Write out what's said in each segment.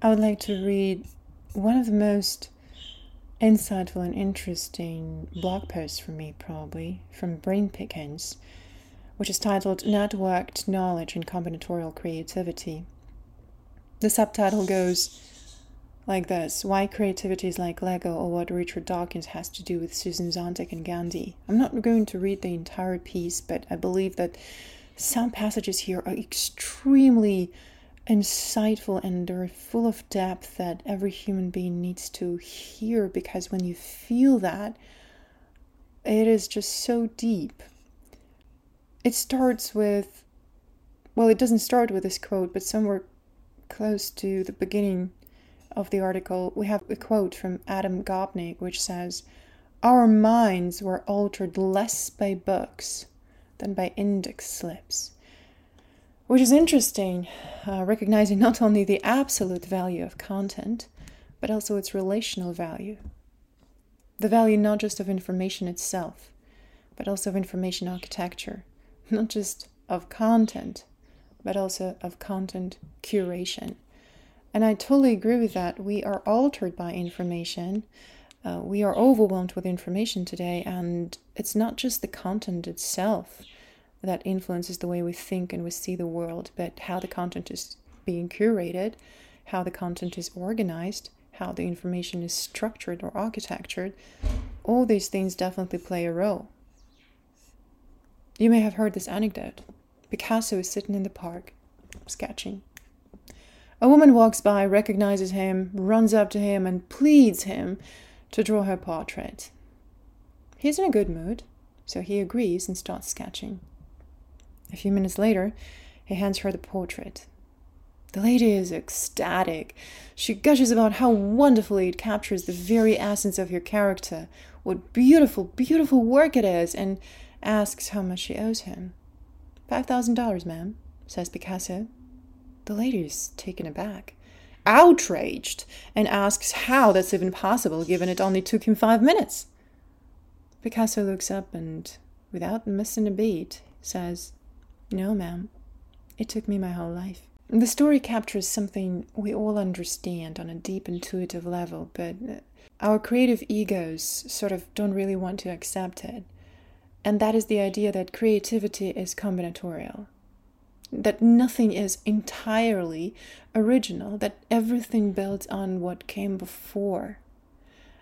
I would like to read one of the most insightful and interesting blog posts for me, probably, from Brain Pickings, which is titled Networked Knowledge and Combinatorial Creativity. The subtitle goes like this Why creativity is like Lego, or what Richard Dawkins has to do with Susan Sontag and Gandhi. I'm not going to read the entire piece, but I believe that some passages here are extremely insightful and they're full of depth that every human being needs to hear because when you feel that, it is just so deep. It starts with, well, it doesn't start with this quote, but somewhere close to the beginning of the article, we have a quote from Adam Gopnik which says, Our minds were altered less by books than by index slips which is interesting, uh, recognizing not only the absolute value of content, but also its relational value. The value not just of information itself, but also of information architecture, not just of content, but also of content curation. And I totally agree with that. We are altered by information. Uh, we are overwhelmed with information today, and it's not just the content itself that influences the way we think and we see the world, but how the content is being curated, how the content is organized, how the information is structured or architectured, all these things definitely play a role. You may have heard this anecdote. Picasso is sitting in the park, sketching. A woman walks by, recognizes him, runs up to him, and pleads him to draw her portrait. He's in a good mood, so he agrees and starts sketching. A few minutes later, he hands her the portrait. The lady is ecstatic. She gushes about how wonderfully it captures the very essence of your character, what beautiful, beautiful work it is, and asks how much she owes him. Five thousand dollars, ma'am, says Picasso. The lady is taken aback, outraged, and asks how that's even possible given it only took him five minutes. Picasso looks up and, without missing a beat, says, no, ma'am. It took me my whole life. The story captures something we all understand on a deep intuitive level, but uh, our creative egos sort of don't really want to accept it. And that is the idea that creativity is combinatorial. That nothing is entirely original, that everything builds on what came before.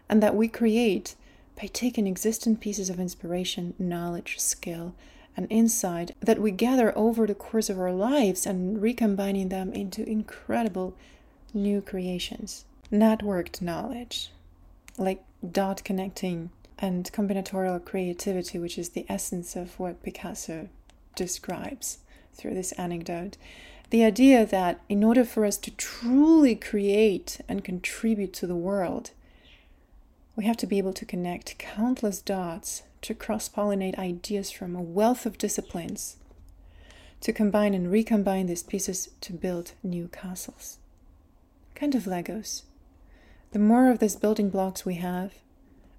And that we create by taking existing pieces of inspiration, knowledge, skill, and insight that we gather over the course of our lives and recombining them into incredible new creations. Networked knowledge, like dot connecting and combinatorial creativity, which is the essence of what Picasso describes through this anecdote. The idea that in order for us to truly create and contribute to the world, we have to be able to connect countless dots to cross pollinate ideas from a wealth of disciplines, to combine and recombine these pieces to build new castles. Kind of Legos. The more of these building blocks we have,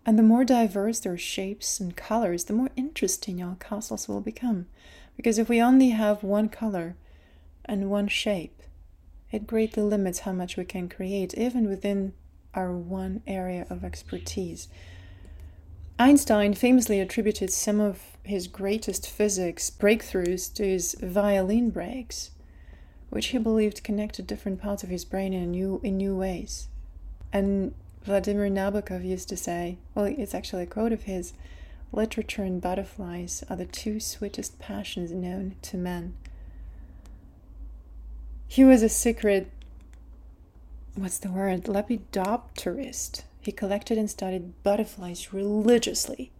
and the more diverse their shapes and colors, the more interesting our castles will become. Because if we only have one color and one shape, it greatly limits how much we can create, even within our one area of expertise. Einstein famously attributed some of his greatest physics breakthroughs to his violin breaks, which he believed connected different parts of his brain in new, in new ways. And Vladimir Nabokov used to say, well, it's actually a quote of his literature and butterflies are the two sweetest passions known to men. He was a secret, what's the word, lepidopterist he collected and studied butterflies religiously.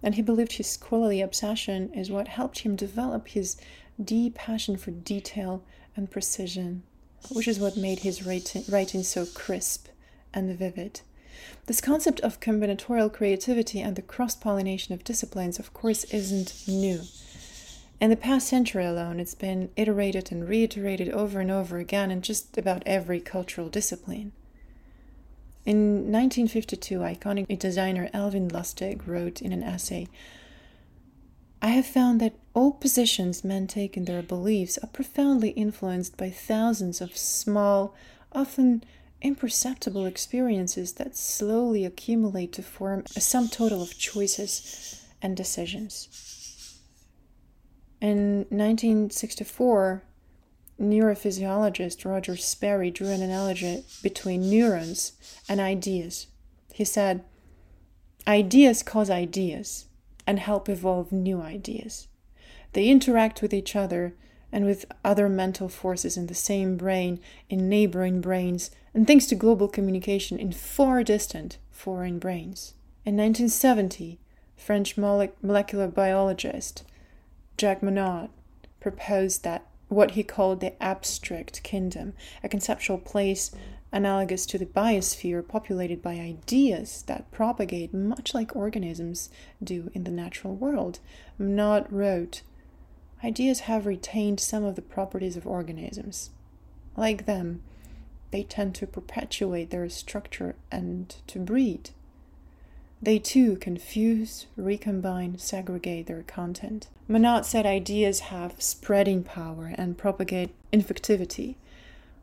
And he believed his scholarly obsession is what helped him develop his deep passion for detail and precision, which is what made his writing so crisp and vivid. This concept of combinatorial creativity and the cross pollination of disciplines, of course, isn't new. In the past century alone, it's been iterated and reiterated over and over again in just about every cultural discipline. In 1952, iconic designer Alvin Lustig wrote in an essay I have found that all positions men take in their beliefs are profoundly influenced by thousands of small, often imperceptible experiences that slowly accumulate to form a sum total of choices and decisions. In 1964, neurophysiologist Roger Sperry drew an analogy between neurons and ideas. He said, Ideas cause ideas and help evolve new ideas. They interact with each other and with other mental forces in the same brain, in neighboring brains, and thanks to global communication in far distant foreign brains. In 1970, French molecular biologist Jacques Monod proposed that what he called the abstract kingdom, a conceptual place analogous to the biosphere populated by ideas that propagate much like organisms do in the natural world. Monod wrote, Ideas have retained some of the properties of organisms. Like them, they tend to perpetuate their structure and to breed. They too confuse, recombine, segregate their content. Monod said ideas have spreading power and propagate infectivity.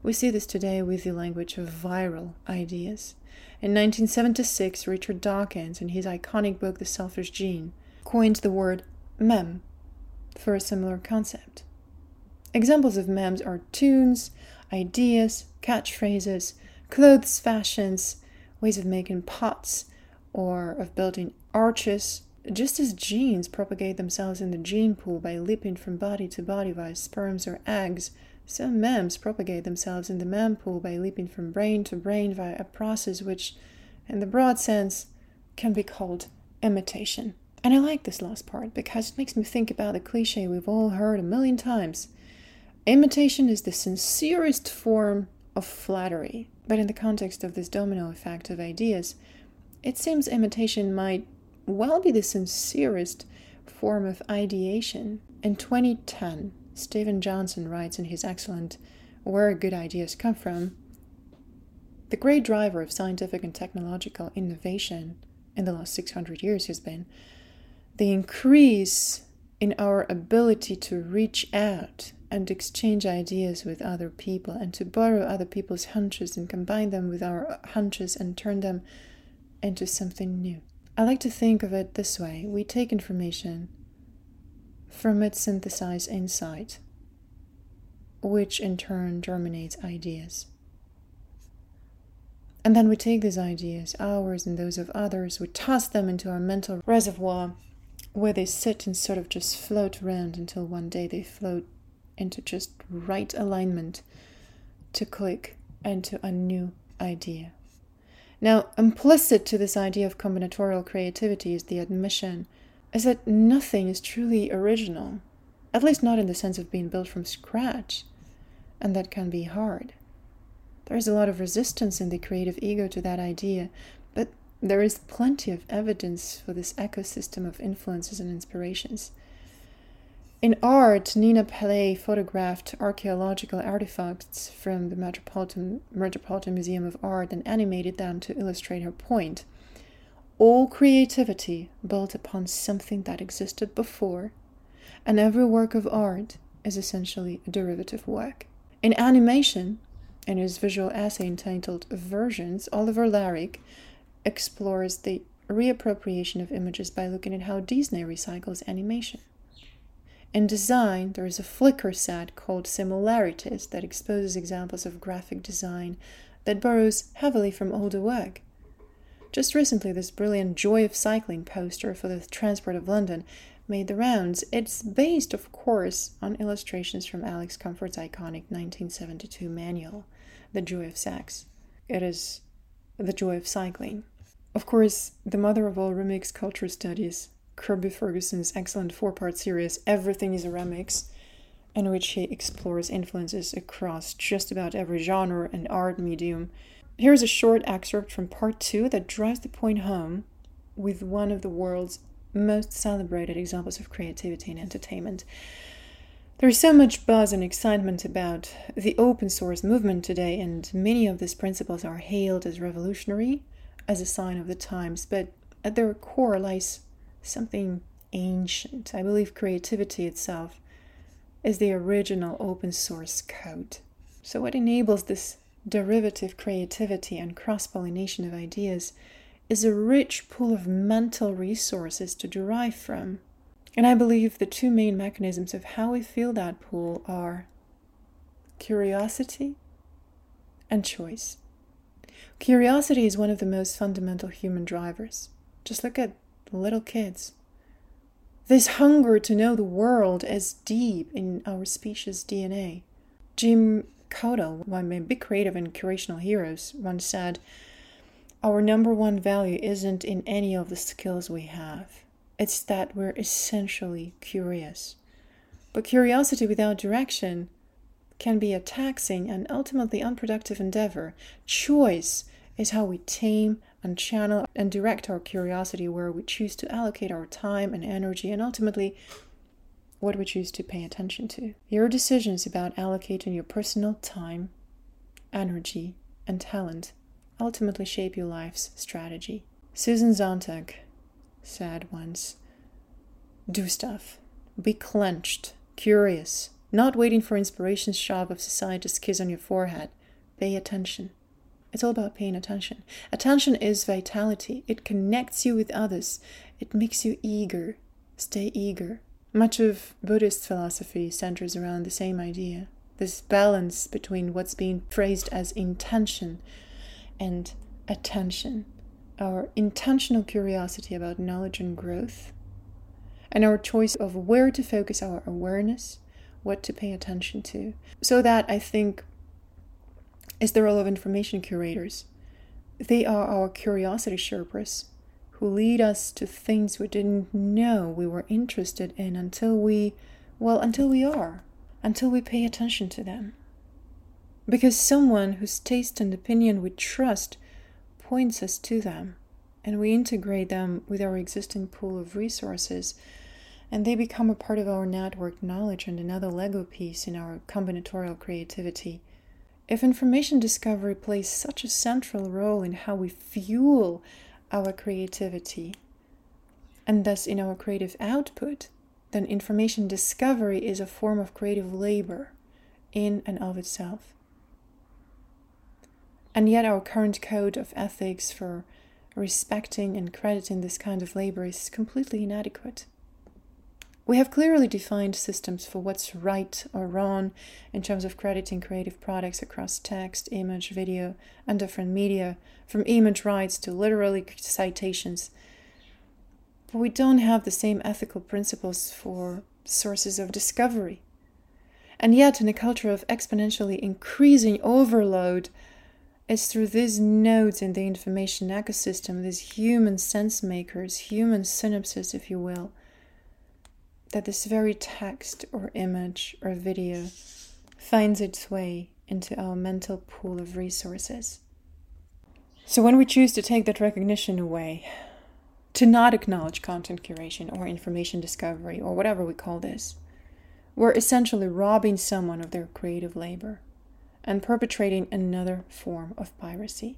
We see this today with the language of viral ideas. In 1976, Richard Dawkins, in his iconic book The Selfish Gene, coined the word meme for a similar concept. Examples of memes are tunes, ideas, catchphrases, clothes fashions, ways of making pots, or of building arches, just as genes propagate themselves in the gene pool by leaping from body to body via sperms or eggs, some memes propagate themselves in the meme pool by leaping from brain to brain via a process which, in the broad sense, can be called imitation. And I like this last part because it makes me think about the cliche we've all heard a million times. Imitation is the sincerest form of flattery. But in the context of this domino effect of ideas, it seems imitation might well be the sincerest form of ideation. In 2010, Steven Johnson writes in his excellent Where Good Ideas Come From The great driver of scientific and technological innovation in the last 600 years has been the increase in our ability to reach out and exchange ideas with other people and to borrow other people's hunches and combine them with our hunches and turn them into something new. I like to think of it this way we take information from it synthesize insight, which in turn germinates ideas. And then we take these ideas, ours and those of others, we toss them into our mental reservoir where they sit and sort of just float around until one day they float into just right alignment to click into a new idea. Now, implicit to this idea of combinatorial creativity is the admission is that nothing is truly original, at least not in the sense of being built from scratch, and that can be hard. There is a lot of resistance in the creative ego to that idea, but there is plenty of evidence for this ecosystem of influences and inspirations. In art, Nina Paley photographed archaeological artifacts from the Metropolitan, Metropolitan Museum of Art and animated them to illustrate her point all creativity built upon something that existed before, and every work of art is essentially a derivative work. In animation, in his visual essay entitled Versions, Oliver Laric explores the reappropriation of images by looking at how Disney recycles animation. In design, there is a Flickr set called Similarities that exposes examples of graphic design that borrows heavily from older work. Just recently, this brilliant Joy of Cycling poster for the Transport of London made the rounds. It's based, of course, on illustrations from Alex Comfort's iconic 1972 manual, The Joy of Sex. It is The Joy of Cycling. Of course, the mother of all remix culture studies, Kirby Ferguson's excellent four part series, Everything is a Remix, in which he explores influences across just about every genre and art medium Here's a short excerpt from part two that drives the point home with one of the world's most celebrated examples of creativity and entertainment. There's so much buzz and excitement about the open source movement today, and many of these principles are hailed as revolutionary, as a sign of the times, but at their core lies something ancient. I believe creativity itself is the original open source code. So, what enables this derivative creativity and cross pollination of ideas is a rich pool of mental resources to derive from. And I believe the two main mechanisms of how we feel that pool are curiosity and choice. Curiosity is one of the most fundamental human drivers. Just look at little kids. This hunger to know the world is deep in our species' DNA. Jim Coudal, one of my big creative and curational heroes, once said, Our number one value isn't in any of the skills we have, it's that we're essentially curious. But curiosity without direction can be a taxing and ultimately unproductive endeavor. Choice is how we tame and channel and direct our curiosity where we choose to allocate our time and energy and ultimately what we choose to pay attention to. Your decisions about allocating your personal time, energy, and talent ultimately shape your life's strategy. Susan Sontag said once Do stuff. Be clenched, curious, not waiting for inspiration's shove of society's kiss on your forehead. Pay attention. It's all about paying attention. Attention is vitality. It connects you with others. It makes you eager. Stay eager. Much of Buddhist philosophy centers around the same idea this balance between what's being phrased as intention and attention. Our intentional curiosity about knowledge and growth, and our choice of where to focus our awareness, what to pay attention to. So that I think is the role of information curators. They are our curiosity Sherpas who lead us to things we didn't know we were interested in until we, well, until we are, until we pay attention to them. Because someone whose taste and opinion we trust points us to them, and we integrate them with our existing pool of resources, and they become a part of our network knowledge and another Lego piece in our combinatorial creativity if information discovery plays such a central role in how we fuel our creativity and thus in our creative output, then information discovery is a form of creative labor in and of itself. And yet, our current code of ethics for respecting and crediting this kind of labor is completely inadequate. We have clearly defined systems for what's right or wrong in terms of crediting creative products across text, image, video, and different media, from image rights to literary citations. But we don't have the same ethical principles for sources of discovery. And yet, in a culture of exponentially increasing overload, it's through these nodes in the information ecosystem, these human sense makers, human synapses, if you will, that this very text or image or video finds its way into our mental pool of resources. So, when we choose to take that recognition away, to not acknowledge content curation or information discovery or whatever we call this, we're essentially robbing someone of their creative labor and perpetrating another form of piracy.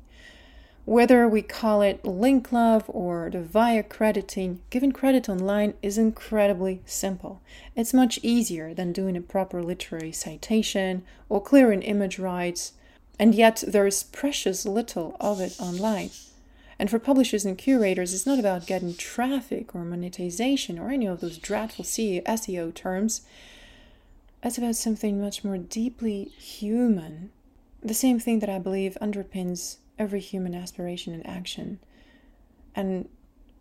Whether we call it link love or the via crediting, giving credit online is incredibly simple. It's much easier than doing a proper literary citation or clearing image rights, and yet there is precious little of it online. And for publishers and curators, it's not about getting traffic or monetization or any of those dreadful SEO terms. It's about something much more deeply human. The same thing that I believe underpins every human aspiration and action. And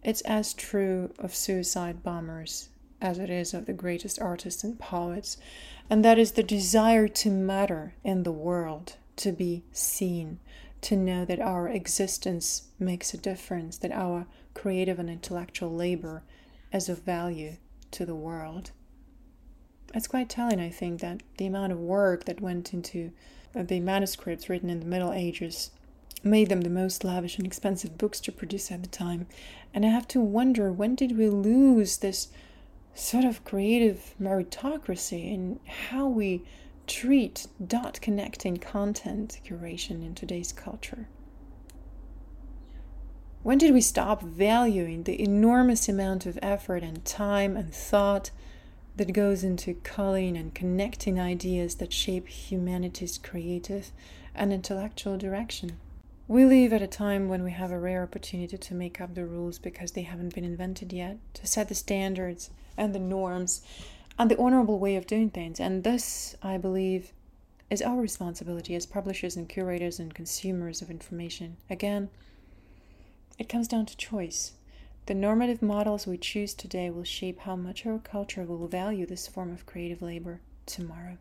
it's as true of suicide bombers as it is of the greatest artists and poets. And that is the desire to matter in the world, to be seen, to know that our existence makes a difference, that our creative and intellectual labor is of value to the world. It's quite telling, I think, that the amount of work that went into the manuscripts written in the Middle Ages made them the most lavish and expensive books to produce at the time. And I have to wonder when did we lose this sort of creative meritocracy in how we treat dot connecting content curation in today's culture? When did we stop valuing the enormous amount of effort and time and thought that goes into culling and connecting ideas that shape humanity's creative and intellectual direction. We live at a time when we have a rare opportunity to make up the rules because they haven't been invented yet, to set the standards and the norms and the honorable way of doing things. And this, I believe, is our responsibility as publishers and curators and consumers of information. Again, it comes down to choice. The normative models we choose today will shape how much our culture will value this form of creative labor tomorrow.